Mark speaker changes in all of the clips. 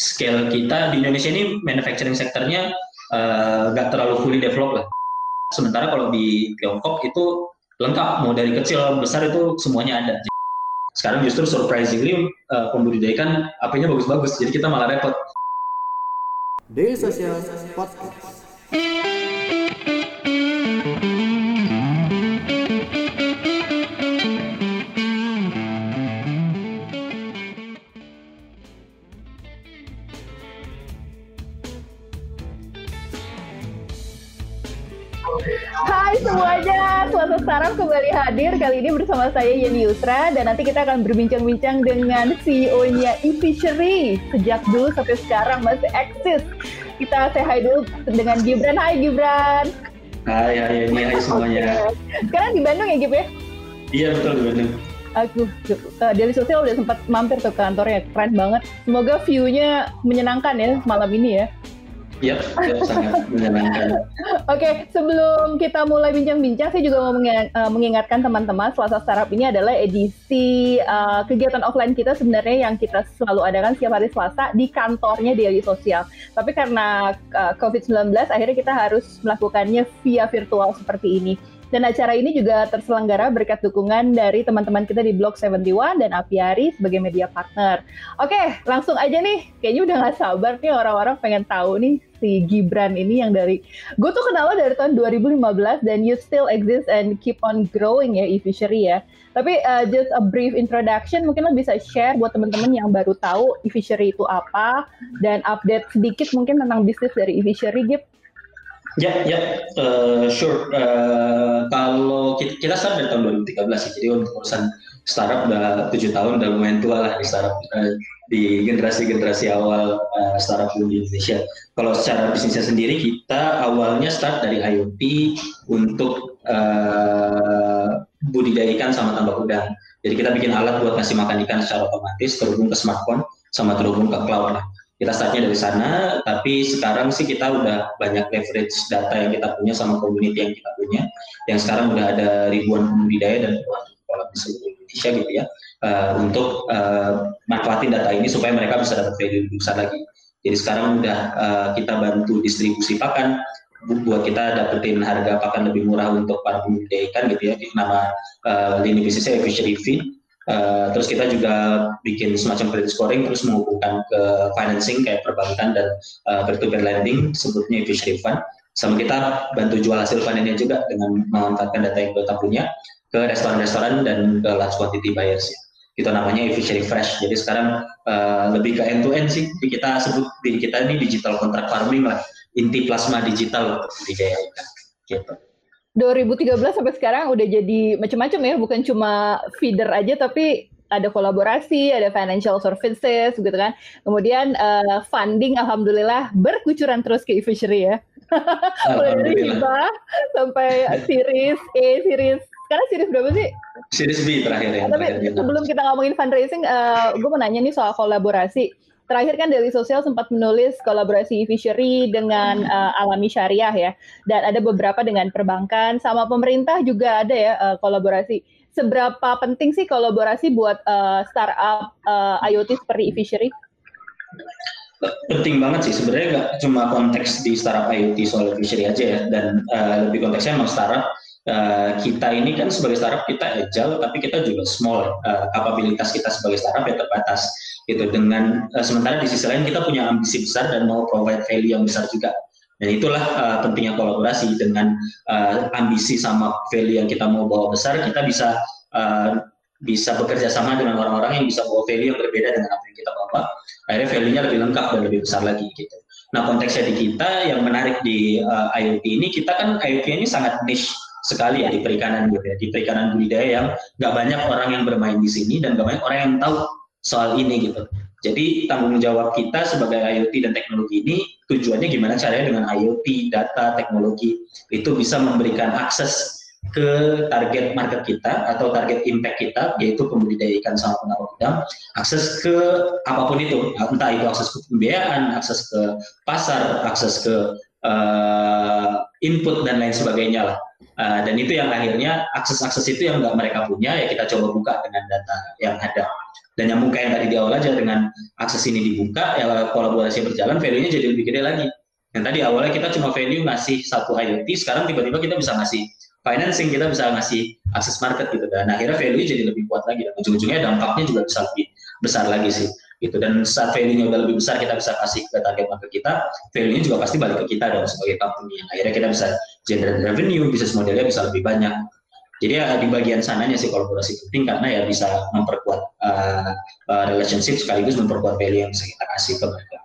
Speaker 1: scale kita di Indonesia ini manufacturing sektornya nggak uh, terlalu fully developed lah. Sementara kalau di Tiongkok itu lengkap, mau dari kecil besar itu semuanya ada. Sekarang justru surprisingly uh, pembudidaya ikan apinya bagus-bagus, jadi kita malah repot.
Speaker 2: Daily Social Podcast.
Speaker 3: Kembali hadir kali ini bersama saya Yeni Yusra dan nanti kita akan berbincang-bincang dengan CEO-nya e-Fishery sejak dulu sampai sekarang masih eksis. Kita say hi dulu dengan Gibran. Hai Gibran.
Speaker 1: Hai, hai Yeni, hai semuanya.
Speaker 3: Okay. Sekarang di Bandung ya Gib ya?
Speaker 1: Iya betul di Bandung.
Speaker 3: Aku uh, dari sosial udah sempat mampir ke kantornya, keren banget. Semoga view-nya menyenangkan ya malam ini ya.
Speaker 1: Yep, sangat menyenangkan.
Speaker 3: Oke, okay, sebelum kita mulai bincang-bincang, saya juga mau eh, mengingatkan teman-teman, Selasa Startup ini adalah edisi uh, kegiatan offline kita sebenarnya yang kita selalu adakan setiap hari Selasa di kantornya Daily Sosial. Tapi karena uh, COVID-19, akhirnya kita harus melakukannya via virtual seperti ini. Dan acara ini juga terselenggara berkat dukungan dari teman-teman kita di Blog 71 dan Apiari sebagai media partner. Oke, langsung aja nih. Kayaknya udah gak sabar nih orang-orang pengen tahu nih si Gibran ini yang dari gue tuh kenal dari tahun 2015 dan you still exist and keep on growing ya e-fishery ya. Tapi uh, just a brief introduction mungkin lo bisa share buat teman-teman yang baru tahu e-fishery itu apa dan update sedikit mungkin tentang bisnis dari e-fishery Gib.
Speaker 1: Ya, ya, uh, sure. Uh, kalau kita, kita start dari tahun 2013 sih, jadi untuk urusan startup udah tujuh tahun, udah lumayan tua lah di startup uh, di generasi-generasi awal uh, startup di Indonesia. Kalau secara bisnisnya sendiri, kita awalnya start dari IoT untuk uh, budidaya ikan sama tambak udang. Jadi kita bikin alat buat ngasih makan ikan secara otomatis, terhubung ke smartphone, sama terhubung ke cloud kita startnya dari sana, tapi sekarang sih kita udah banyak leverage data yang kita punya sama community yang kita punya, yang sekarang udah ada ribuan budidaya dan puluhan sekolah di seluruh Indonesia gitu ya, uh, untuk uh, manfaatin data ini supaya mereka bisa dapat value lebih besar lagi. Jadi sekarang udah uh, kita bantu distribusi pakan, buat kita dapetin harga pakan lebih murah untuk para pembudidaya ikan gitu ya, nama uh, lini bisnisnya Fishery Feed. Uh, terus kita juga bikin semacam credit scoring terus menghubungkan ke financing kayak perbankan dan uh, peer-to-peer lending sebutnya fishery fund. Sama kita bantu jual hasil panennya juga dengan memanfaatkan data yang kita punya ke restoran-restoran dan ke large quantity buyers ya. Itu namanya fishery fresh. Jadi sekarang uh, lebih ke end to end sih. Jadi kita sebut diri kita ini digital contract farming lah. Inti plasma digital di ikan. Gitu.
Speaker 3: 2013 sampai sekarang udah jadi macam-macam ya, bukan cuma feeder aja tapi ada kolaborasi, ada financial services gitu kan. Kemudian uh, funding alhamdulillah berkucuran terus ke e-fishery ya. Mulai dari hibah sampai series A, series sekarang series berapa sih?
Speaker 1: Series B terakhir ya.
Speaker 3: Tapi terakhir sebelum kita ngomongin fundraising, uh, gue mau nanya nih soal kolaborasi terakhir kan Daily Sosial sempat menulis kolaborasi fishery dengan uh, Alami Syariah ya, dan ada beberapa dengan perbankan sama pemerintah juga ada ya uh, kolaborasi. Seberapa penting sih kolaborasi buat uh, startup uh, IoT seperti fishery?
Speaker 1: Penting banget sih sebenarnya nggak cuma konteks di startup IoT soal fishery aja ya, dan uh, lebih konteksnya memang startup Uh, kita ini kan sebagai startup kita agile tapi kita juga small. Uh, kapabilitas kita sebagai startup ya terbatas. Gitu. Dengan uh, sementara di sisi lain kita punya ambisi besar dan mau provide value yang besar juga. Dan itulah uh, pentingnya kolaborasi. Dengan uh, ambisi sama value yang kita mau bawa besar kita bisa uh, bisa bekerja sama dengan orang-orang yang bisa bawa value yang berbeda dengan apa yang kita bawa. Akhirnya value-nya lebih lengkap dan lebih besar lagi gitu. Nah konteksnya di kita yang menarik di uh, IoT ini kita kan IoT ini sangat niche sekali ya di perikanan gitu ya di perikanan budidaya yang nggak banyak orang yang bermain di sini dan nggak banyak orang yang tahu soal ini gitu. Jadi tanggung jawab kita sebagai IoT dan teknologi ini tujuannya gimana caranya dengan IoT, data, teknologi itu bisa memberikan akses ke target market kita atau target impact kita yaitu pembudidaya ikan sama penawar udang akses ke apa pun itu entah itu akses ke pembiayaan, akses ke pasar, akses ke uh, input dan lain sebagainya lah. Uh, dan itu yang akhirnya akses-akses itu yang nggak mereka punya ya kita coba buka dengan data yang ada Dan nyambung kayak yang tadi di awal aja dengan akses ini dibuka, ya kolaborasi berjalan, value-nya jadi lebih gede lagi. Yang tadi awalnya kita cuma value ngasih satu IoT, sekarang tiba-tiba kita bisa ngasih financing, kita bisa ngasih akses market gitu. Dan akhirnya value jadi lebih kuat lagi. Dan ujung-ujungnya dampaknya juga bisa lebih besar lagi sih gitu. Dan saat value-nya udah lebih besar kita bisa kasih ke target market kita value-nya juga pasti balik ke kita dong sebagai company. Akhirnya kita bisa generate revenue bisnis modelnya bisa lebih banyak. Jadi ya di bagian sananya sih kolaborasi penting karena ya bisa memperkuat uh, relationship sekaligus memperkuat value yang bisa kita kasih ke mereka.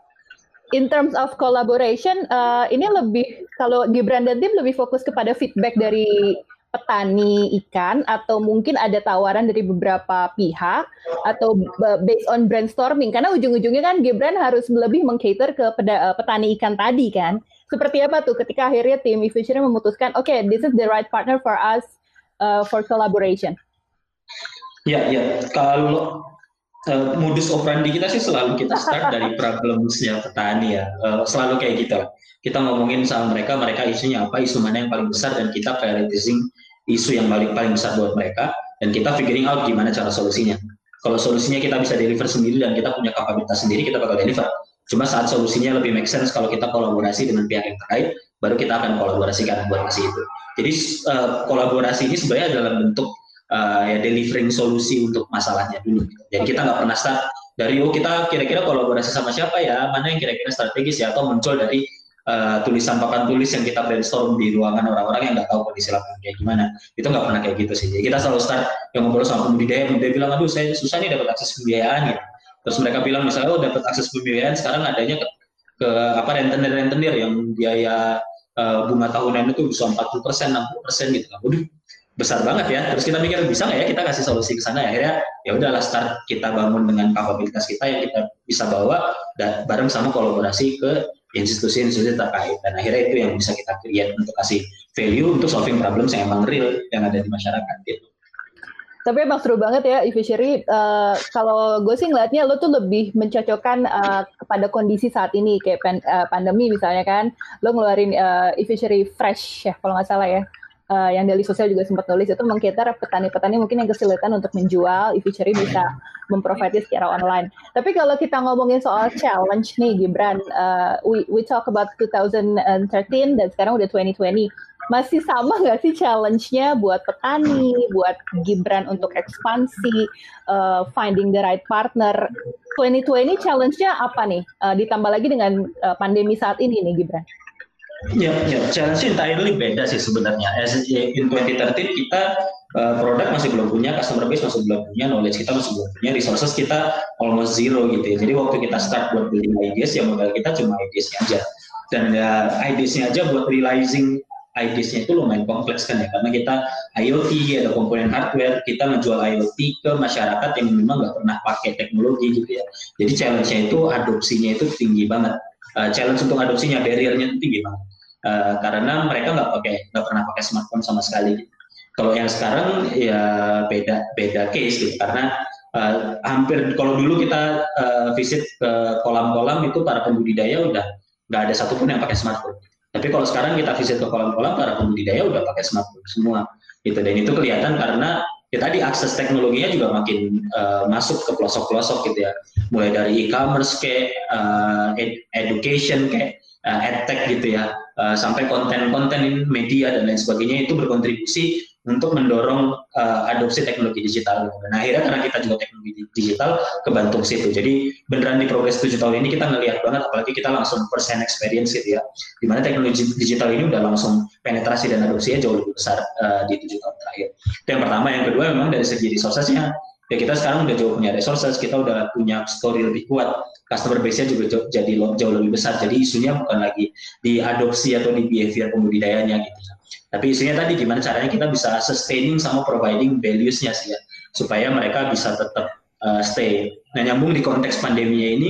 Speaker 3: In terms of collaboration, uh, ini lebih kalau Gibran dan tim lebih fokus kepada feedback dari petani ikan atau mungkin ada tawaran dari beberapa pihak atau based on brainstorming. Karena ujung-ujungnya kan Gibran harus lebih mengcater ke eh, petani ikan tadi kan? Seperti apa tuh ketika akhirnya tim Efficient memutuskan oke okay, this is the right partner for us uh, for collaboration.
Speaker 1: Ya ya. Kalau uh, modus operandi kita sih selalu kita start dari problemsnya petani ya. Uh, selalu kayak gitu. Kita ngomongin sama mereka mereka isunya apa isu mana yang paling besar dan kita prioritizing isu yang paling paling besar buat mereka dan kita figuring out gimana cara solusinya. Kalau solusinya kita bisa deliver sendiri dan kita punya kapabilitas sendiri, kita bakal deliver. Cuma saat solusinya lebih make sense kalau kita kolaborasi dengan pihak yang terkait, baru kita akan kolaborasikan buat kasih itu. Jadi uh, kolaborasi ini sebenarnya dalam bentuk uh, ya delivering solusi untuk masalahnya dulu. Jadi kita nggak pernah start dari oh kita kira-kira kolaborasi sama siapa ya, mana yang kira-kira strategis ya, atau muncul dari uh, tulisan papan tulis yang kita brainstorm di ruangan orang-orang yang nggak tahu kondisi lapangan kayak gimana. Itu nggak pernah kayak gitu sih. Jadi kita selalu start yang ngobrol sama pembudidaya dia bilang aduh saya susah nih dapat akses pembiayaan gitu. Terus mereka bilang misalnya oh dapat akses pembiayaan sekarang adanya ke, ke apa rentenir rentenir yang biaya uh, bunga tahunan itu bisa 40 persen 60 persen gitu kan. Waduh, besar banget ya. Terus kita mikir bisa nggak ya kita kasih solusi ke sana? Ya akhirnya ya udahlah start kita bangun dengan kapabilitas kita yang kita bisa bawa dan bareng sama kolaborasi ke institusi-institusi terkait dan akhirnya itu yang bisa kita create untuk kasih value untuk solving problems yang emang real yang ada di masyarakat gitu.
Speaker 3: Tapi emang seru banget ya e-fishery. Uh, kalau gue sih ngeliatnya lo tuh lebih mencocokkan uh, kepada kondisi saat ini kayak pan, uh, pandemi misalnya kan. Lo ngeluarin uh, e-fishery fresh ya kalau nggak salah ya uh, yang dari sosial juga sempat nulis itu mengkater petani-petani mungkin yang kesulitan untuk menjual, e-fishery bisa memprovide secara online. Tapi kalau kita ngomongin soal challenge nih Gibran, uh, we, we talk about 2013 dan sekarang udah 2020. Masih sama nggak sih challenge-nya buat petani, buat Gibran untuk ekspansi, uh, finding the right partner? 2020 challenge-nya apa nih? Uh, ditambah lagi dengan uh, pandemi saat ini nih Gibran.
Speaker 1: Ya, ya, challenge entirely beda sih sebenarnya. As in 2013 kita uh, produk masih belum punya, customer base masih belum punya, knowledge kita masih belum punya, resources kita almost zero gitu ya. Jadi waktu kita start buat building ideas, ya modal kita cuma ideasnya aja. Dan ya ideasnya aja buat realizing ideasnya itu lumayan kompleks kan ya, karena kita IoT, ada komponen hardware, kita menjual IoT ke masyarakat yang memang nggak pernah pakai teknologi gitu ya. Jadi challenge-nya itu adopsinya itu tinggi banget. Uh, challenge untuk adopsinya, barrier-nya itu tinggi banget uh, karena mereka nggak pakai nggak pernah pakai smartphone sama sekali. Kalau yang sekarang ya beda beda case gitu karena uh, hampir kalau dulu kita uh, visit ke kolam-kolam itu para pembudidaya udah nggak ada satupun yang pakai smartphone. Tapi kalau sekarang kita visit ke kolam-kolam para pembudidaya udah pakai smartphone semua gitu dan itu kelihatan karena ya tadi akses teknologinya juga makin uh, masuk ke pelosok-pelosok gitu ya mulai dari e-commerce kayak uh, ed education kayak uh, edtech gitu ya uh, sampai konten-konten media dan lain sebagainya itu berkontribusi untuk mendorong uh, adopsi teknologi digital. Dan akhirnya karena kita juga teknologi digital kebantu situ. Jadi beneran di progres tujuh tahun ini kita ngelihat banget, apalagi kita langsung persen experience gitu ya, di mana teknologi digital ini udah langsung penetrasi dan adopsinya jauh lebih besar uh, di tujuh tahun terakhir. Itu yang pertama, yang kedua memang dari segi resourcesnya ya kita sekarang udah jauh punya resources, kita udah punya story lebih kuat, customer base-nya juga jadi jauh lebih besar. Jadi isunya bukan lagi di adopsi atau di behavior pembudidayanya gitu. Tapi isunya tadi gimana caranya kita bisa sustaining sama providing values-nya sih ya, supaya mereka bisa tetap uh, stay. Nah nyambung di konteks pandeminya ini,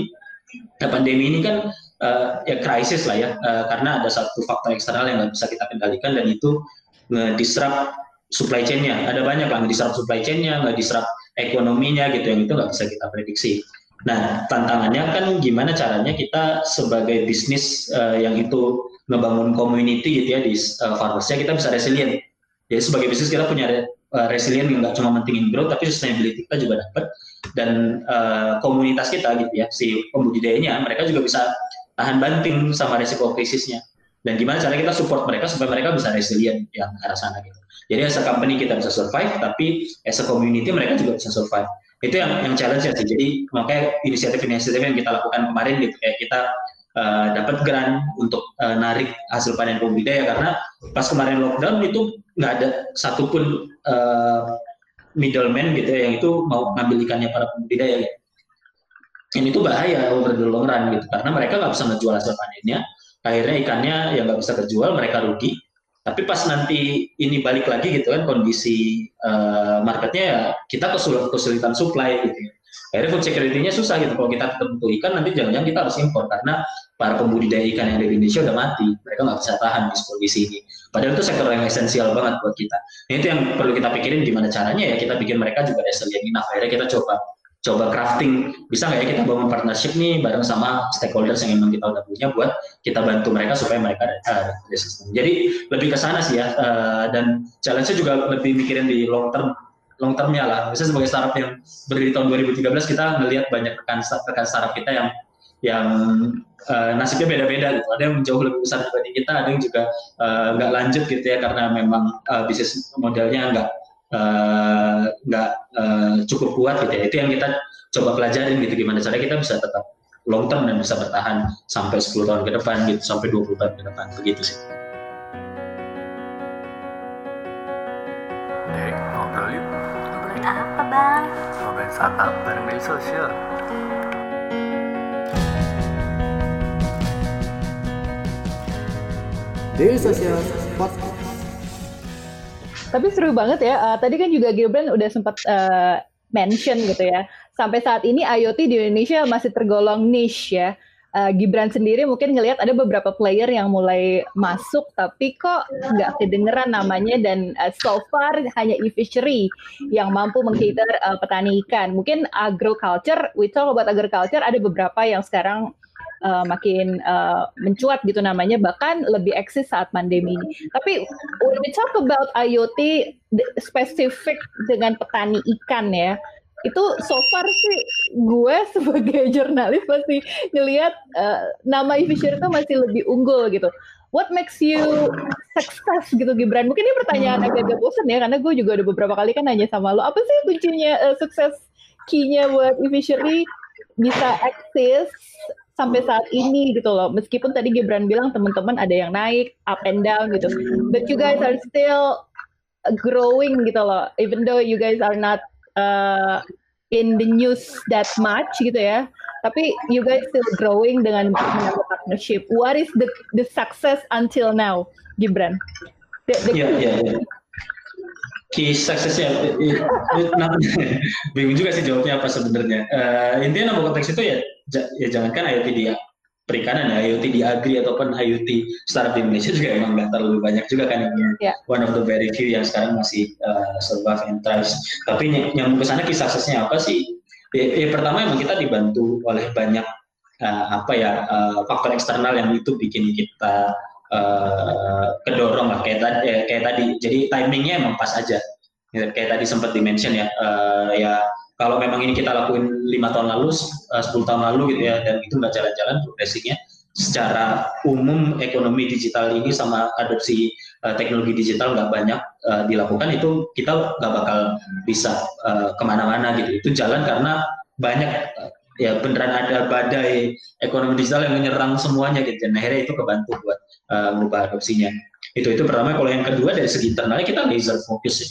Speaker 1: nah, pandemi ini kan uh, ya krisis lah ya, uh, karena ada satu faktor eksternal yang nggak bisa kita kendalikan dan itu nge-disrupt supply chain-nya. Ada banyak lah nge-disrupt supply chain-nya, nge-disrupt ekonominya gitu yang itu nggak bisa kita prediksi. Nah tantangannya kan gimana caranya kita sebagai bisnis uh, yang itu ngebangun community gitu ya di uh, farmersnya kita bisa resilient. Jadi sebagai bisnis kita punya uh, resilient nggak cuma mentingin growth tapi sustainability kita juga dapat dan uh, komunitas kita gitu ya si pembudidayanya mereka juga bisa tahan banting sama resiko krisisnya dan gimana cara kita support mereka supaya mereka bisa resilient yang arah sana gitu. Jadi as a company kita bisa survive tapi as a community mereka juga bisa survive. Itu yang yang challenge ya sih. Jadi makanya inisiatif-inisiatif yang kita lakukan kemarin gitu kayak kita uh, dapat grant untuk uh, narik hasil panen budidaya. Karena pas kemarin lockdown itu nggak ada satupun uh, middleman gitu ya yang itu mau ngambil ikannya para pembudidaya gitu. Ini tuh bahaya over the long run gitu. Karena mereka nggak bisa menjual hasil panennya, akhirnya ikannya yang nggak bisa terjual mereka rugi. Tapi pas nanti ini balik lagi gitu kan kondisi uh, marketnya ya kita kesulitan supply gitu. Ya. Akhirnya food security-nya susah gitu. Kalau kita tetap butuh ikan nanti jangan-jangan kita harus impor karena para pembudidaya ikan yang di Indonesia udah mati. Mereka nggak bisa tahan di kondisi ini. Padahal itu sektor yang esensial banget buat kita. Nah, itu yang perlu kita pikirin gimana caranya ya kita bikin mereka juga resilient enough. Akhirnya kita coba coba crafting bisa nggak ya kita bangun partnership nih bareng sama stakeholders yang memang kita udah punya buat kita bantu mereka supaya mereka uh. Jadi lebih ke sana sih ya uh, dan challenge-nya juga lebih mikirin di long term long termnya lah. Misalnya sebagai startup yang berdiri tahun 2013 kita melihat banyak rekan rekan startup kita yang yang uh, nasibnya beda-beda gitu. Ada yang jauh lebih besar dibanding kita, ada yang juga uh, nggak lanjut gitu ya karena memang uh, bisnis modelnya nggak nggak uh, uh, cukup kuat gitu ya. Itu yang kita coba pelajarin gitu gimana cara kita bisa tetap long term dan bisa bertahan sampai 10 tahun ke depan gitu, sampai 20 tahun ke depan begitu sih.
Speaker 4: apa bang? Ngobrolin startup bareng media sosial.
Speaker 2: Daily Social Podcast.
Speaker 3: Tapi seru banget ya. Uh, tadi kan juga Gibran udah sempat uh, mention gitu ya. Sampai saat ini IoT di Indonesia masih tergolong niche ya uh, Gibran sendiri mungkin ngelihat ada beberapa player yang mulai masuk tapi kok nggak kedengeran namanya dan uh, so far hanya e-fishery yang mampu mengcater uh, petani ikan. Mungkin agriculture, we talk about agriculture ada beberapa yang sekarang uh, makin uh, mencuat gitu namanya bahkan lebih eksis saat pandemi ini. Tapi when we talk about IoT spesifik dengan petani ikan ya, itu so far sih gue sebagai jurnalis pasti ngelihat uh, nama e-fisher itu masih lebih unggul gitu. What makes you success gitu Gibran? Mungkin ini pertanyaan agak-agak bosan ya karena gue juga ada beberapa kali kan nanya sama lo apa sih kuncinya uh, sukses key-nya buat e-fishery bisa eksis sampai saat ini gitu loh. Meskipun tadi Gibran bilang teman-teman ada yang naik up and down gitu. But you guys are still growing gitu loh. Even though you guys are not uh, in the news that much gitu ya. Tapi you guys still growing dengan partnership. What is the the success until now, Gibran?
Speaker 1: Iya, iya, iya. Key successnya, bingung juga sih jawabnya apa sebenarnya. Uh, intinya nama konteks itu ya, ya jangankan IoT dia perikanan ya IoT di agri ataupun IoT startup di Indonesia juga emang nggak terlalu banyak juga kan yeah. one of the very few yang sekarang masih uh, survive and thrive. Tapi yang ke sana kisah suksesnya apa sih? Ya, ya pertama emang kita dibantu oleh banyak uh, apa ya uh, faktor eksternal yang itu bikin kita uh, kedorong lah. Kayak tadi ya, kayak tadi. Jadi timingnya emang pas aja. Kayak tadi sempat dimention ya uh, ya kalau memang ini kita lakuin lima tahun lalu, eh, sepuluh tahun lalu gitu ya, dan itu nggak jalan-jalan progresinya, secara umum ekonomi digital ini sama adopsi uh, teknologi digital nggak banyak uh, dilakukan itu kita nggak bakal bisa uh, ke mana-mana gitu. Itu jalan karena banyak uh, ya beneran ada badai ekonomi digital yang menyerang semuanya gitu. Dan akhirnya itu kebantu buat uh, merubah adopsinya. Itu itu pertama. Kalau yang kedua dari segi internalnya kita laser fokus sih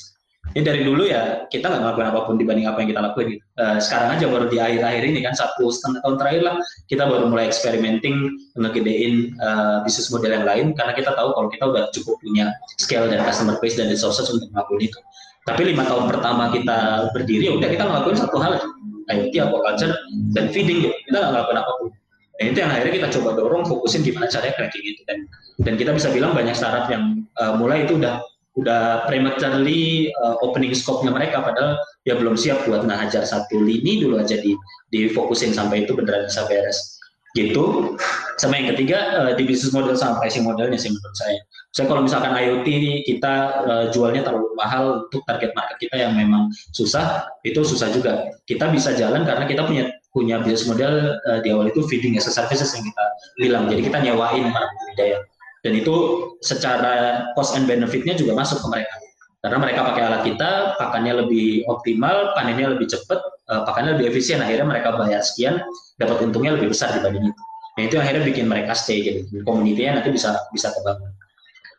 Speaker 1: ini dari dulu ya kita nggak ngelakuin apa pun dibanding apa yang kita lakuin gitu. Uh, sekarang aja baru di akhir-akhir ini kan satu setengah tahun terakhir lah kita baru mulai experimenting ngegedein uh, bisnis model yang lain karena kita tahu kalau kita udah cukup punya scale dan customer base dan resources untuk ngelakuin itu. Tapi lima tahun pertama kita berdiri udah kita ngelakuin satu hal IoT, aquaculture, dan feeding gitu. Kita nggak ngelakuin apa pun. Dan itu yang akhirnya kita coba dorong, fokusin gimana caranya cracking itu. Dan, dan kita bisa bilang banyak startup yang uh, mulai itu udah udah prematurely uh, opening scope-nya mereka padahal ya belum siap buat ngajar satu lini dulu aja di difokusin sampai itu beneran bisa beres gitu Sama yang ketiga uh, di bisnis model sama pricing modelnya sih menurut saya. Saya kalau misalkan IoT kita uh, jualnya terlalu mahal untuk target market kita yang memang susah, itu susah juga. Kita bisa jalan karena kita punya punya bisnis model uh, di awal itu feeding as a services yang kita bilang. Jadi kita nyewain para budidaya. Dan itu secara cost and benefitnya juga masuk ke mereka. Karena mereka pakai alat kita, pakannya lebih optimal, panennya lebih cepat, uh, pakannya lebih efisien. Akhirnya mereka bayar sekian, dapat untungnya lebih besar dibanding itu. Nah itu akhirnya bikin mereka stay jadi komunitinya nanti bisa bisa terbangun.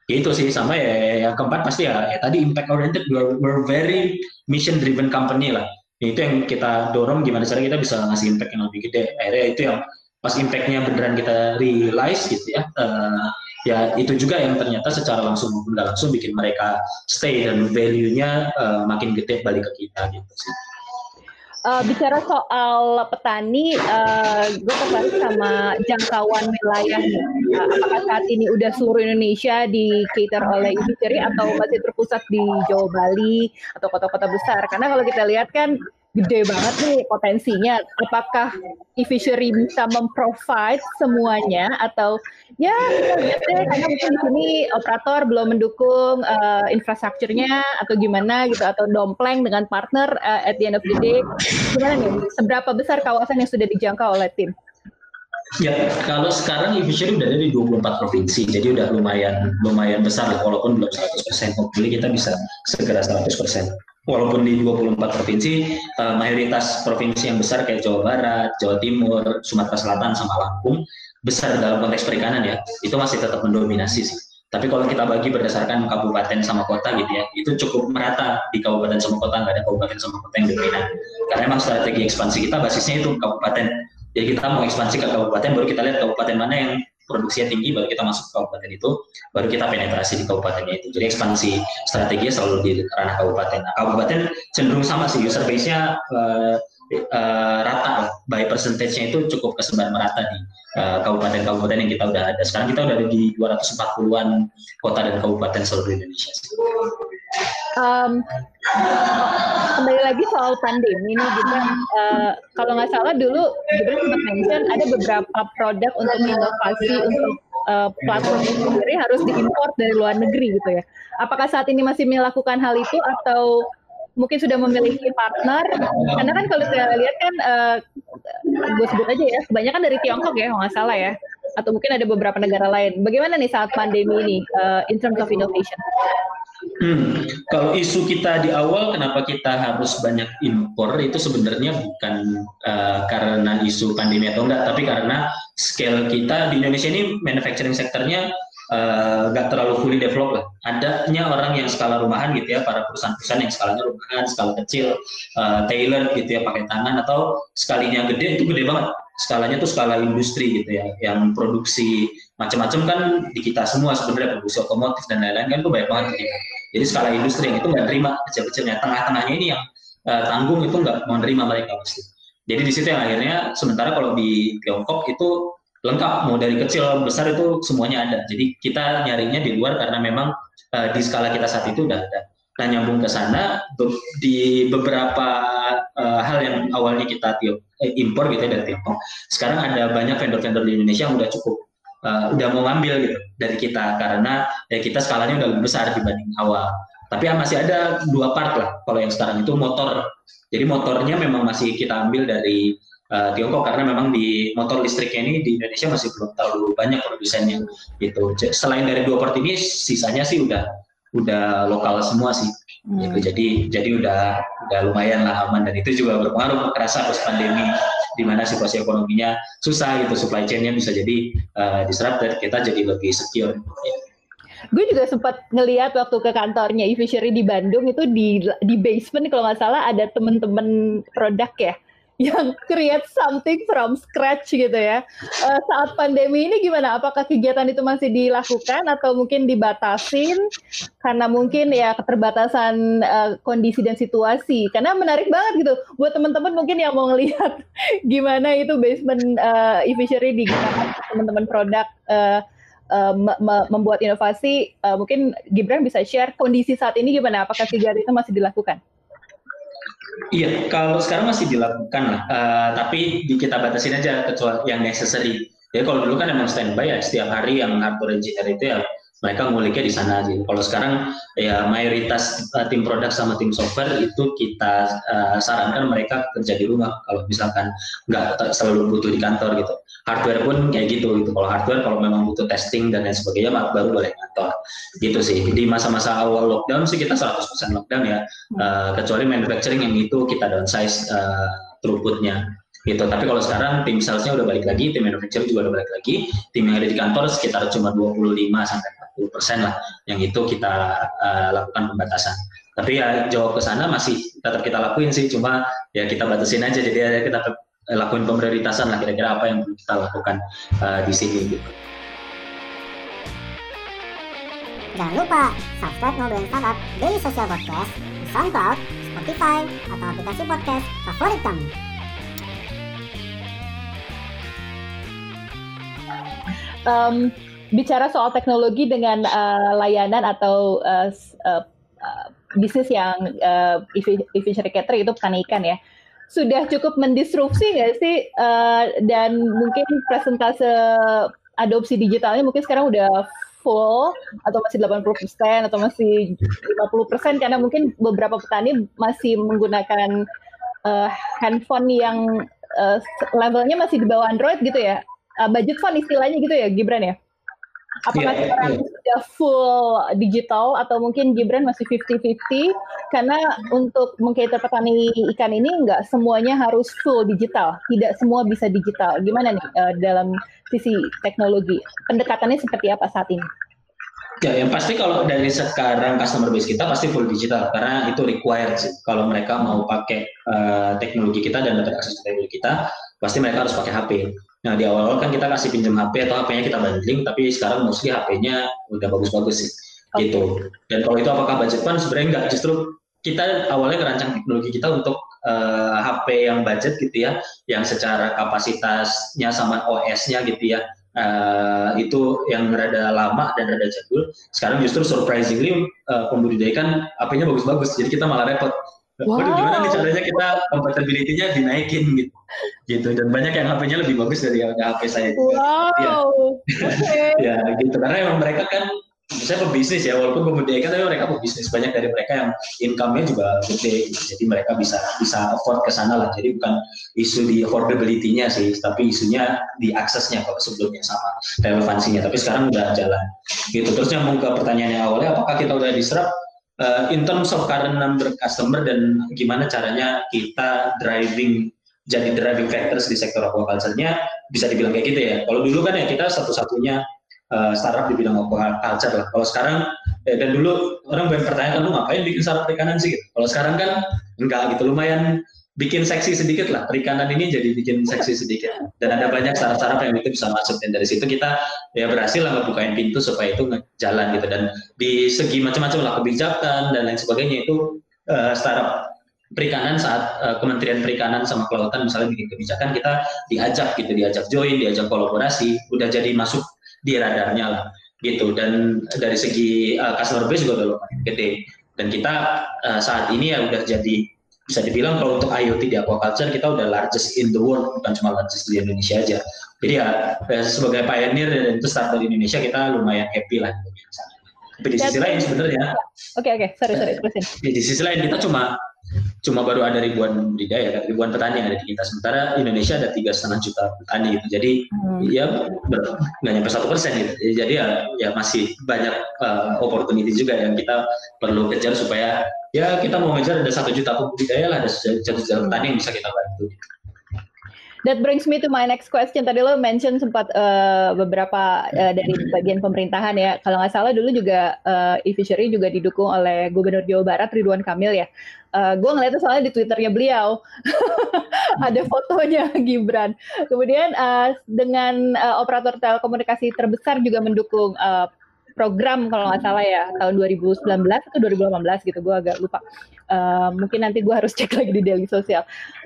Speaker 1: Itu sih sama ya yang keempat pasti ya, ya tadi impact oriented we're, we're very mission driven company lah. Ya, itu yang kita dorong gimana cara kita bisa ngasih impact yang lebih gede. Akhirnya itu yang pas impactnya beneran kita realize gitu ya. Uh, ya itu juga yang ternyata secara langsung maupun nggak langsung bikin mereka stay dan value-nya uh, makin gede balik ke kita gitu sih
Speaker 3: uh, bicara soal petani, uh, gue tertarik sama jangkauan wilayah. Uh, apakah saat ini udah seluruh Indonesia di cater oleh industri atau masih terpusat di Jawa Bali atau kota-kota besar? Karena kalau kita lihat kan gede banget nih potensinya. Apakah e-fishery bisa memprovide semuanya atau ya kita lihat deh karena mungkin di sini operator belum mendukung uh, infrastrukturnya atau gimana gitu atau dompleng dengan partner uh, at the end of the day gimana nih seberapa besar kawasan yang sudah dijangkau oleh tim?
Speaker 1: Ya, kalau sekarang e-fishery udah ada di 24 provinsi, jadi udah lumayan lumayan besar walaupun belum 100%. Hopefully kita bisa segera 100% walaupun di 24 provinsi, uh, mayoritas provinsi yang besar kayak Jawa Barat, Jawa Timur, Sumatera Selatan, sama Lampung, besar dalam konteks perikanan ya, itu masih tetap mendominasi sih. Tapi kalau kita bagi berdasarkan kabupaten sama kota gitu ya, itu cukup merata di kabupaten sama kota, nggak ada kabupaten sama kota yang dominan. Karena emang strategi ekspansi kita basisnya itu kabupaten. Jadi kita mau ekspansi ke kabupaten, baru kita lihat kabupaten mana yang produksinya tinggi baru kita masuk ke kabupaten itu baru kita penetrasi di kabupatennya itu. Jadi ekspansi strateginya selalu di ranah kabupaten. Nah, kabupaten cenderung sama sih user base-nya uh, uh, rata. By percentage-nya itu cukup kesebar merata di uh, kabupaten-kabupaten yang kita udah ada. Sekarang kita udah ada di 240-an kota dan kabupaten seluruh Indonesia
Speaker 3: um, kembali lagi soal pandemi nih gitu. Uh, kalau nggak salah dulu Gibran sempat mention ada beberapa produk untuk inovasi untuk uh, platform sendiri harus diimpor dari luar negeri gitu ya. Apakah saat ini masih melakukan hal itu atau mungkin sudah memiliki partner? Karena kan kalau saya lihat kan uh, gue sebut aja ya kebanyakan dari Tiongkok ya kalau nggak salah ya. Atau mungkin ada beberapa negara lain. Bagaimana nih saat pandemi ini uh, in terms of innovation
Speaker 1: Hmm. Kalau isu kita di awal kenapa kita harus banyak impor itu sebenarnya bukan uh, karena isu pandemi atau enggak, tapi karena scale kita di Indonesia ini manufacturing sektornya eh, nggak uh, terlalu fully developed lah. Adanya orang yang skala rumahan gitu ya, para perusahaan-perusahaan yang skalanya rumahan, skala kecil, uh, tailor gitu ya, pakai tangan atau skalinya gede itu gede banget. Skalanya tuh skala industri gitu ya, yang produksi macam-macam kan di kita semua sebenarnya produksi otomotif dan lain-lain kan tuh banyak banget kita. Jadi skala industri itu nggak terima kecil-kecilnya, tengah-tengahnya ini yang uh, tanggung itu nggak mau nerima mereka pasti. Jadi di situ yang akhirnya sementara kalau di Tiongkok itu lengkap mau dari kecil besar itu semuanya ada. Jadi kita nyarinya di luar karena memang uh, di skala kita saat itu udah ada. Nah nyambung ke sana di beberapa uh, hal yang awalnya kita impor gitu ya dari Tiongkok. Sekarang ada banyak vendor-vendor di Indonesia yang udah cukup uh, udah mau ngambil gitu dari kita karena ya kita skalanya udah lebih besar dibanding awal. Tapi ya masih ada dua part lah kalau yang sekarang itu motor. Jadi motornya memang masih kita ambil dari uh, Tiongkok karena memang di motor listriknya ini di Indonesia masih belum terlalu banyak produsennya gitu. Selain dari dua part ini sisanya sih udah udah lokal semua sih. Hmm. Gitu. Jadi jadi udah udah lumayan lah aman dan itu juga berpengaruh kerasa pas pandemi di mana situasi ekonominya susah gitu supply chain-nya bisa jadi uh, disrupted kita jadi lebih secure.
Speaker 3: Gue juga sempat ngeliat waktu ke kantornya e-fishery di Bandung itu di di basement kalau nggak salah ada temen-temen produk ya yang create something from scratch gitu ya. Uh, saat pandemi ini gimana? Apakah kegiatan itu masih dilakukan atau mungkin dibatasin karena mungkin ya keterbatasan uh, kondisi dan situasi? Karena menarik banget gitu buat teman-teman mungkin yang mau ngelihat gimana itu basement uh, e-fishery digunakan teman-teman produk uh, membuat inovasi. Mungkin Gibran bisa share kondisi saat ini gimana? Apakah kegiatan itu masih dilakukan?
Speaker 1: Iya, kalau sekarang masih dilakukan lah, uh, tapi kita batasin aja kecuali yang necessary. Jadi kalau dulu kan emang standby ya setiap hari yang hardware engineer itu ya mereka nguliknya di sana aja. Kalau sekarang ya mayoritas uh, tim produk sama tim software itu kita uh, sarankan mereka kerja di rumah kalau misalkan nggak selalu butuh di kantor gitu. Hardware pun kayak gitu gitu. Kalau hardware kalau memang butuh testing dan lain sebagainya baru boleh. Gitu sih. Di masa-masa awal lockdown sih kita 100% lockdown ya. Uh, kecuali manufacturing yang itu kita downsize uh, throughputnya gitu. Tapi kalau sekarang tim salesnya udah balik lagi, tim manufacturing juga udah balik lagi, tim yang ada di kantor sekitar cuma 25 sampai 40 persen lah, yang itu kita uh, lakukan pembatasan. Tapi ya jauh ke sana masih tetap kita lakuin sih, cuma ya kita batasin aja, jadi ya kita lakuin pemprioritasan lah kira-kira apa yang kita lakukan uh, di sini gitu.
Speaker 5: Jangan lupa subscribe Ngobrolin Startup Daily Social Podcast di SoundCloud, Spotify, atau aplikasi podcast favorit kamu.
Speaker 3: um, bicara soal teknologi dengan uh, layanan atau uh, uh, bisnis yang uh, efficient catering itu petani ikan ya sudah cukup mendisrupsi nggak sih uh, dan mungkin presentase adopsi digitalnya mungkin sekarang udah full atau masih 80% atau masih 50% karena mungkin beberapa petani masih menggunakan uh, handphone yang uh, levelnya masih di bawah Android gitu ya uh, budget fund istilahnya gitu ya Gibran ya? Apakah yeah, sekarang yeah. sudah full digital atau mungkin Gibran masih 50-50? Karena untuk mengkater petani ikan ini nggak semuanya harus full digital, tidak semua bisa digital. Gimana nih uh, dalam sisi teknologi? Pendekatannya seperti apa saat ini?
Speaker 1: Ya, yang pasti kalau dari sekarang customer base kita pasti full digital karena itu required sih. Kalau mereka mau pakai uh, teknologi kita dan dapat akses teknologi kita, pasti mereka harus pakai HP. Nah di awal-awal kan kita kasih pinjam HP atau HP-nya kita bundling, tapi sekarang mostly HP-nya udah bagus-bagus sih, okay. gitu. Dan kalau itu apakah budget fund? Sebenarnya enggak, justru kita awalnya kerancang teknologi kita untuk uh, eh, HP yang budget gitu ya, yang secara kapasitasnya sama OS-nya gitu ya, uh, itu yang rada lama dan rada jadul. Sekarang justru surprisingly uh, pembudidaya kan HP-nya bagus-bagus, jadi kita malah repot Wow. Waduh gimana nih caranya kita compatibility-nya dinaikin gitu. Gitu dan banyak yang HP-nya lebih bagus dari HP saya juga.
Speaker 3: Wow.
Speaker 1: Ya. Okay. ya gitu karena emang mereka kan saya pebisnis ya walaupun kemudian tapi mereka pebisnis banyak dari mereka yang income-nya juga gede gitu. jadi mereka bisa bisa afford ke sana lah jadi bukan isu di affordability-nya sih tapi isunya di aksesnya kalau sebelumnya sama relevansinya tapi sekarang udah jalan gitu terus nyambung ke pertanyaan yang awalnya apakah kita udah disrupt uh, in terms of current number customer dan gimana caranya kita driving jadi driving factors di sektor aquaculture-nya bisa dibilang kayak gitu ya. Kalau dulu kan ya kita satu-satunya uh, startup di bidang aquaculture lah. Kalau sekarang eh, dan dulu orang banyak pertanyaan lu ngapain bikin startup perikanan sih? Kalau sekarang kan enggak gitu lumayan bikin seksi sedikit lah. Perikanan ini jadi bikin seksi sedikit. Dan ada banyak startup-startup yang itu bisa masuk. Dan dari situ kita ya berhasil lah ngebukain pintu supaya itu jalan gitu. Dan di segi macam-macam lah kebijakan dan lain sebagainya itu uh, startup perikanan saat uh, Kementerian Perikanan sama Kelautan misalnya bikin kebijakan kita diajak gitu diajak join diajak kolaborasi udah jadi masuk di radarnya lah gitu. Dan dari segi uh, customer base juga udah lumayan gede. Dan kita uh, saat ini ya udah jadi bisa dibilang kalau untuk IoT di aquaculture kita udah largest in the world bukan cuma largest di Indonesia aja. Jadi ya, ya sebagai pioneer dan itu start dari Indonesia kita lumayan happy lah. Tapi di sisi lain sebenarnya
Speaker 3: oke oke sorry sorry terusin.
Speaker 1: di sisi lain kita cuma cuma baru ada ribuan budidaya ribuan petani yang ada di kita. Sementara Indonesia ada tiga setengah juta petani gitu. Jadi hmm. ya nggak nyampe satu persen gitu. Jadi ya ya masih banyak uh, opportunity juga yang kita perlu kejar supaya ya kita mau ngejar ada satu juta budidaya lah ada satu juta petani yang bisa kita bantu
Speaker 3: That brings me to my next question. Tadi lo mention sempat uh, beberapa uh, dari bagian pemerintahan ya. Kalau nggak salah dulu juga uh, e-fishery juga didukung oleh Gubernur Jawa Barat Ridwan Kamil ya. Uh, gue ngeliatnya soalnya di twitternya beliau ada fotonya Gibran. Kemudian uh, dengan uh, operator telekomunikasi terbesar juga mendukung uh, program kalau nggak salah ya tahun 2019 atau 2018 gitu gue agak lupa. Uh, mungkin nanti gue harus cek lagi di daily sosial.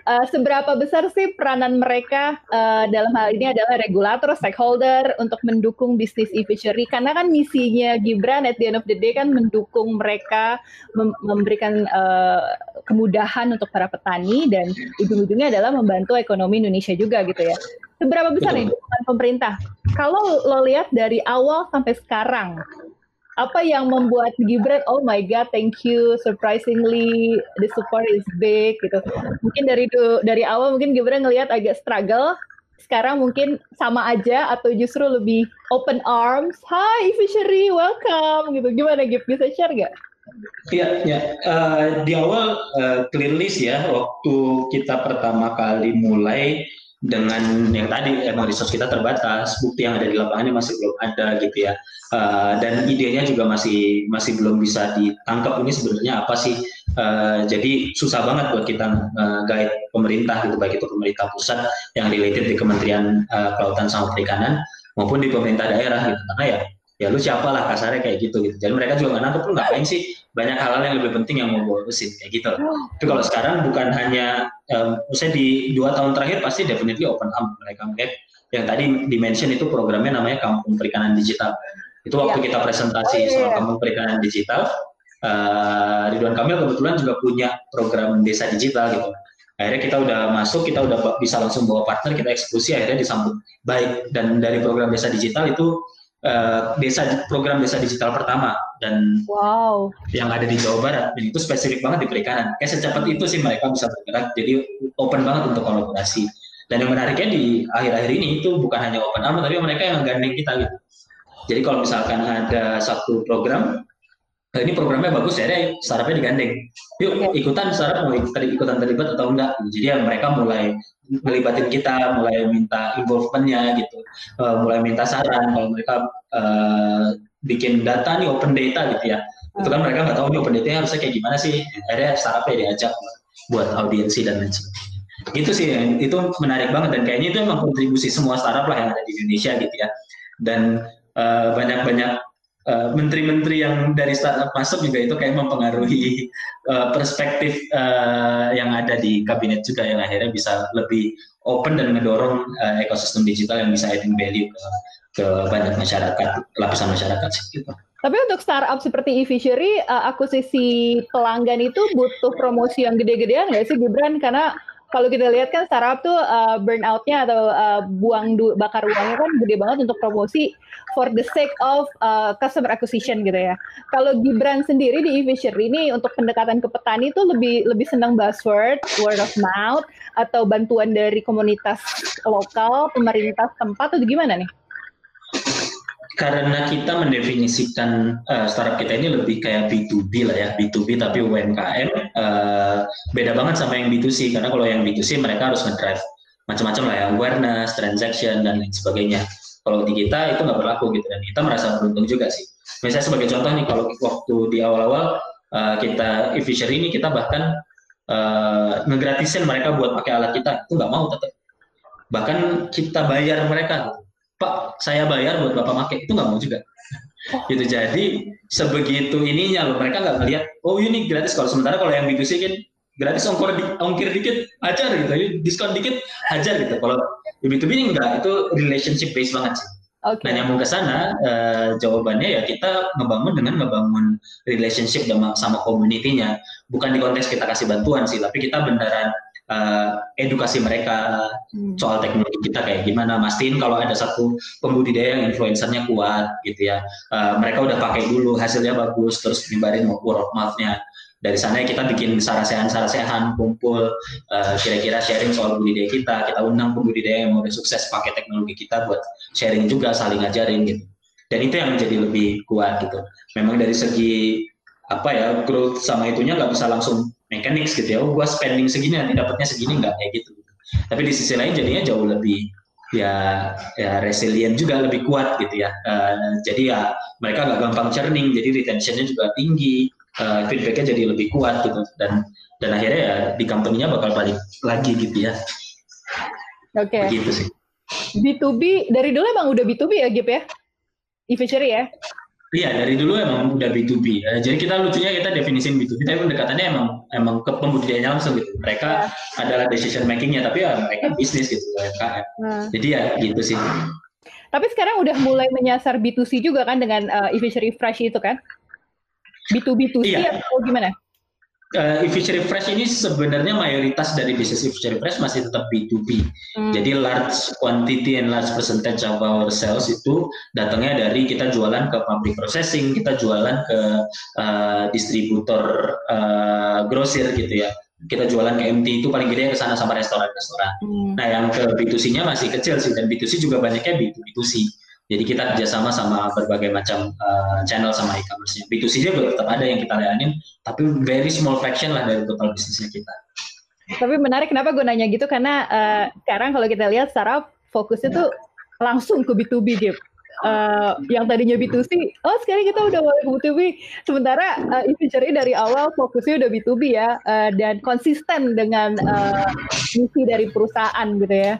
Speaker 3: Uh, seberapa besar sih peranan mereka uh, dalam hal ini adalah regulator stakeholder untuk mendukung bisnis e-fishery? Karena kan misinya Gibran at the end of the day kan mendukung mereka mem memberikan uh, kemudahan untuk para petani dan ujung-ujungnya adalah membantu ekonomi Indonesia juga gitu ya seberapa besar
Speaker 1: Betul.
Speaker 3: nih dukungan pemerintah? Kalau lo lihat dari awal sampai sekarang, apa yang membuat Gibran, oh my god, thank you, surprisingly the support is big gitu. Mungkin dari dari awal mungkin Gibran ngelihat agak struggle, sekarang mungkin sama aja atau justru lebih open arms. Hi Fishery, welcome gitu. Gimana Gib? Bisa share nggak?
Speaker 1: Iya, ya. Eh, di awal eh, clearly ya, waktu kita pertama kali mulai dengan yang tadi emang resource kita terbatas, bukti yang ada di lapangannya masih belum ada gitu ya, Eh, dan idenya juga masih masih belum bisa ditangkap ini sebenarnya apa sih? Eh, jadi susah banget buat kita eh, guide pemerintah gitu, baik itu pemerintah pusat yang related di Kementerian eh, Kelautan sama Perikanan maupun di pemerintah daerah gitu, karena ya ya lu siapa lah kasarnya kayak gitu gitu. Jadi mereka juga nggak nangkep lu ngapain sih banyak hal-hal yang lebih penting yang mau gue urusin kayak gitu. Tapi kalau sekarang bukan hanya, um, misalnya di dua tahun terakhir pasti definitely open up mereka melihat yang tadi dimention itu programnya namanya Kampung Perikanan Digital. Itu waktu kita presentasi
Speaker 3: Oh, iya,
Speaker 1: soal
Speaker 3: iya.
Speaker 1: Kampung Perikanan Digital, uh, Ridwan Kamil kebetulan juga punya program desa digital gitu. Akhirnya kita udah masuk, kita udah bisa langsung bawa partner, kita eksekusi, akhirnya disambut baik. Dan dari program desa digital itu uh, desa program desa digital pertama dan
Speaker 3: Wow.
Speaker 1: yang ada di Jawa Barat dan itu spesifik banget di perikanan. Kayak secepat itu sih mereka bisa bergerak, jadi open banget untuk kolaborasi. Dan yang menariknya di akhir-akhir ini itu bukan hanya open arm, tapi mereka yang gandeng kita gitu. Jadi kalau misalkan ada satu program, "Eh, ini programnya bagus ya, deh, startupnya digandeng. Yuk ikutan startup mau ikut- ikutan terlibat atau enggak? Jadi ya mereka mulai melibatin kita, mulai minta involvementnya gitu, Eh, mulai minta saran kalau mereka eh, bikin data nih open data gitu ya. Itu kan mereka nggak tahu nih open data harusnya kayak gimana sih. Akhirnya startupnya diajak buat audiensi dan lain sebagainya. Gitu sih, itu menarik banget dan kayaknya itu emang kontribusi semua startup lah yang ada di Indonesia gitu ya. Dan banyak-banyak eh, menteri-menteri yang dari startup masuk juga itu kayak mempengaruhi eh, perspektif eh, yang ada di kabinet juga yang akhirnya bisa lebih open dan ngedorong eh, ekosistem digital yang bisa adding value ke, ke banyak masyarakat, lapisan masyarakat gitu.
Speaker 3: Tapi untuk startup seperti e-fishery, uh, akuisisi pelanggan itu butuh promosi yang gede-gedean nggak sih Gibran? Karena kalau kita lihat kan startup tuh uh, burnout-nya atau uh, buang du- bakar uangnya kan gede banget untuk promosi for the sake of uh, customer acquisition gitu ya. Kalau Gibran sendiri di e-fishery ini untuk pendekatan ke petani itu lebih lebih senang buzzword, word of mouth, atau bantuan dari komunitas lokal, pemerintah tempat, atau gimana nih?
Speaker 1: Karena kita mendefinisikan uh, startup kita ini lebih kayak B2B lah ya, B2B tapi UMKM uh, beda banget sama yang B2C karena kalau yang B2C mereka harus ngedrive macam-macam lah ya, awareness, transaction dan lain sebagainya. Kalau di kita itu nggak berlaku gitu dan kita merasa beruntung juga sih. Misalnya sebagai contoh nih kalau waktu di awal-awal uh, kita e-fishery ini kita bahkan uh, ngegratisin mereka buat pakai alat kita itu nggak mau tetap. Bahkan kita bayar mereka Pak, saya bayar buat Bapak pakai. Itu nggak mau juga. Gitu. Jadi, sebegitu ininya loh. Mereka nggak ngeliat, oh ini gratis. Kalau sementara kalau yang B2C kan gratis ongkir, di, ongkir dikit, hajar gitu. Ini diskon dikit, hajar gitu. Kalau di B2B ini enggak, itu relationship based banget sih.
Speaker 3: Oke.
Speaker 1: Nah, nyambung ke sana, eh, jawabannya ya kita ngebangun dengan ngebangun relationship sama, sama community-nya. Bukan di konteks kita kasih bantuan sih, tapi kita beneran eh, edukasi mereka
Speaker 3: Hmm.
Speaker 1: soal teknologi kita kayak gimana. Mastiin kalau ada satu pembudidaya yang influencernya kuat gitu ya. Eh, mereka udah pakai dulu, hasilnya bagus, terus nyebarin word of mouth-nya. Dari sana kita bikin sarasehan-sarasehan, kumpul, eh, kira-kira sharing soal budidaya kita. Kita undang pembudidaya yang udah sukses pakai teknologi kita buat sharing juga, saling ngajarin gitu. Dan itu yang menjadi lebih kuat gitu. Memang dari segi apa ya growth sama itunya nggak bisa langsung mechanics gitu ya. Oh, gua spending segini nanti dapatnya segini nggak kayak gitu. Tapi di sisi lain jadinya jauh lebih ya ya resilient juga lebih kuat gitu ya. Eh, jadi ya mereka nggak gampang churning, jadi retentionnya juga tinggi, eh, feedbacknya jadi lebih kuat gitu dan dan akhirnya ya di company-nya bakal balik lagi gitu ya.
Speaker 3: Oke.
Speaker 1: Begitu sih.
Speaker 3: B2B dari dulu emang udah B2B ya Gip ya? E-fishery ya?
Speaker 1: Iya dari dulu emang udah B2B. Eh, jadi kita lucunya kita definisin B2B, tapi pendekatannya emang emang ke pembudidayanya langsung gitu. Mereka adalah decision makingnya, tapi ya mereka bisnis gitu UMKM.
Speaker 3: Nah.
Speaker 1: Jadi ya gitu sih.
Speaker 3: Tapi sekarang udah mulai menyasar B2C juga kan dengan uh, e-fishery fresh itu kan? B2B2C
Speaker 1: Iya.
Speaker 3: atau gimana?
Speaker 1: Uh, e-fish refresh ini sebenarnya mayoritas dari bisnis e-fish refresh masih tetap B2B. Hmm. Jadi large quantity and large percentage of our sales itu datangnya dari kita jualan ke pabrik processing, kita jualan ke uh, distributor uh, grosir gitu ya. Kita jualan ke MT itu paling gede ke sana sama restoran-restoran. Hmm. Nah, yang ke B2C-nya masih kecil sih dan B2C juga banyaknya B2B2C. Jadi kita kerjasama sama berbagai macam uh, channel sama e-commerce-nya. B2C juga tetap ada yang kita layanin, tapi very small fraction lah dari total bisnisnya kita.
Speaker 3: Tapi menarik kenapa gue nanya gitu karena uh, sekarang kalau kita lihat startup fokusnya tuh langsung ke B2B gitu. Uh, yang tadinya B2C, oh sekarang kita udah mulai ke B2B. Sementara uh, Inventory dari awal fokusnya udah B2B ya, uh, dan konsisten dengan uh, misi dari perusahaan gitu ya.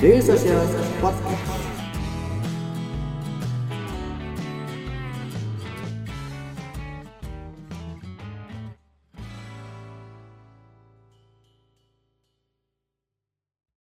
Speaker 2: Daily Social Podcast.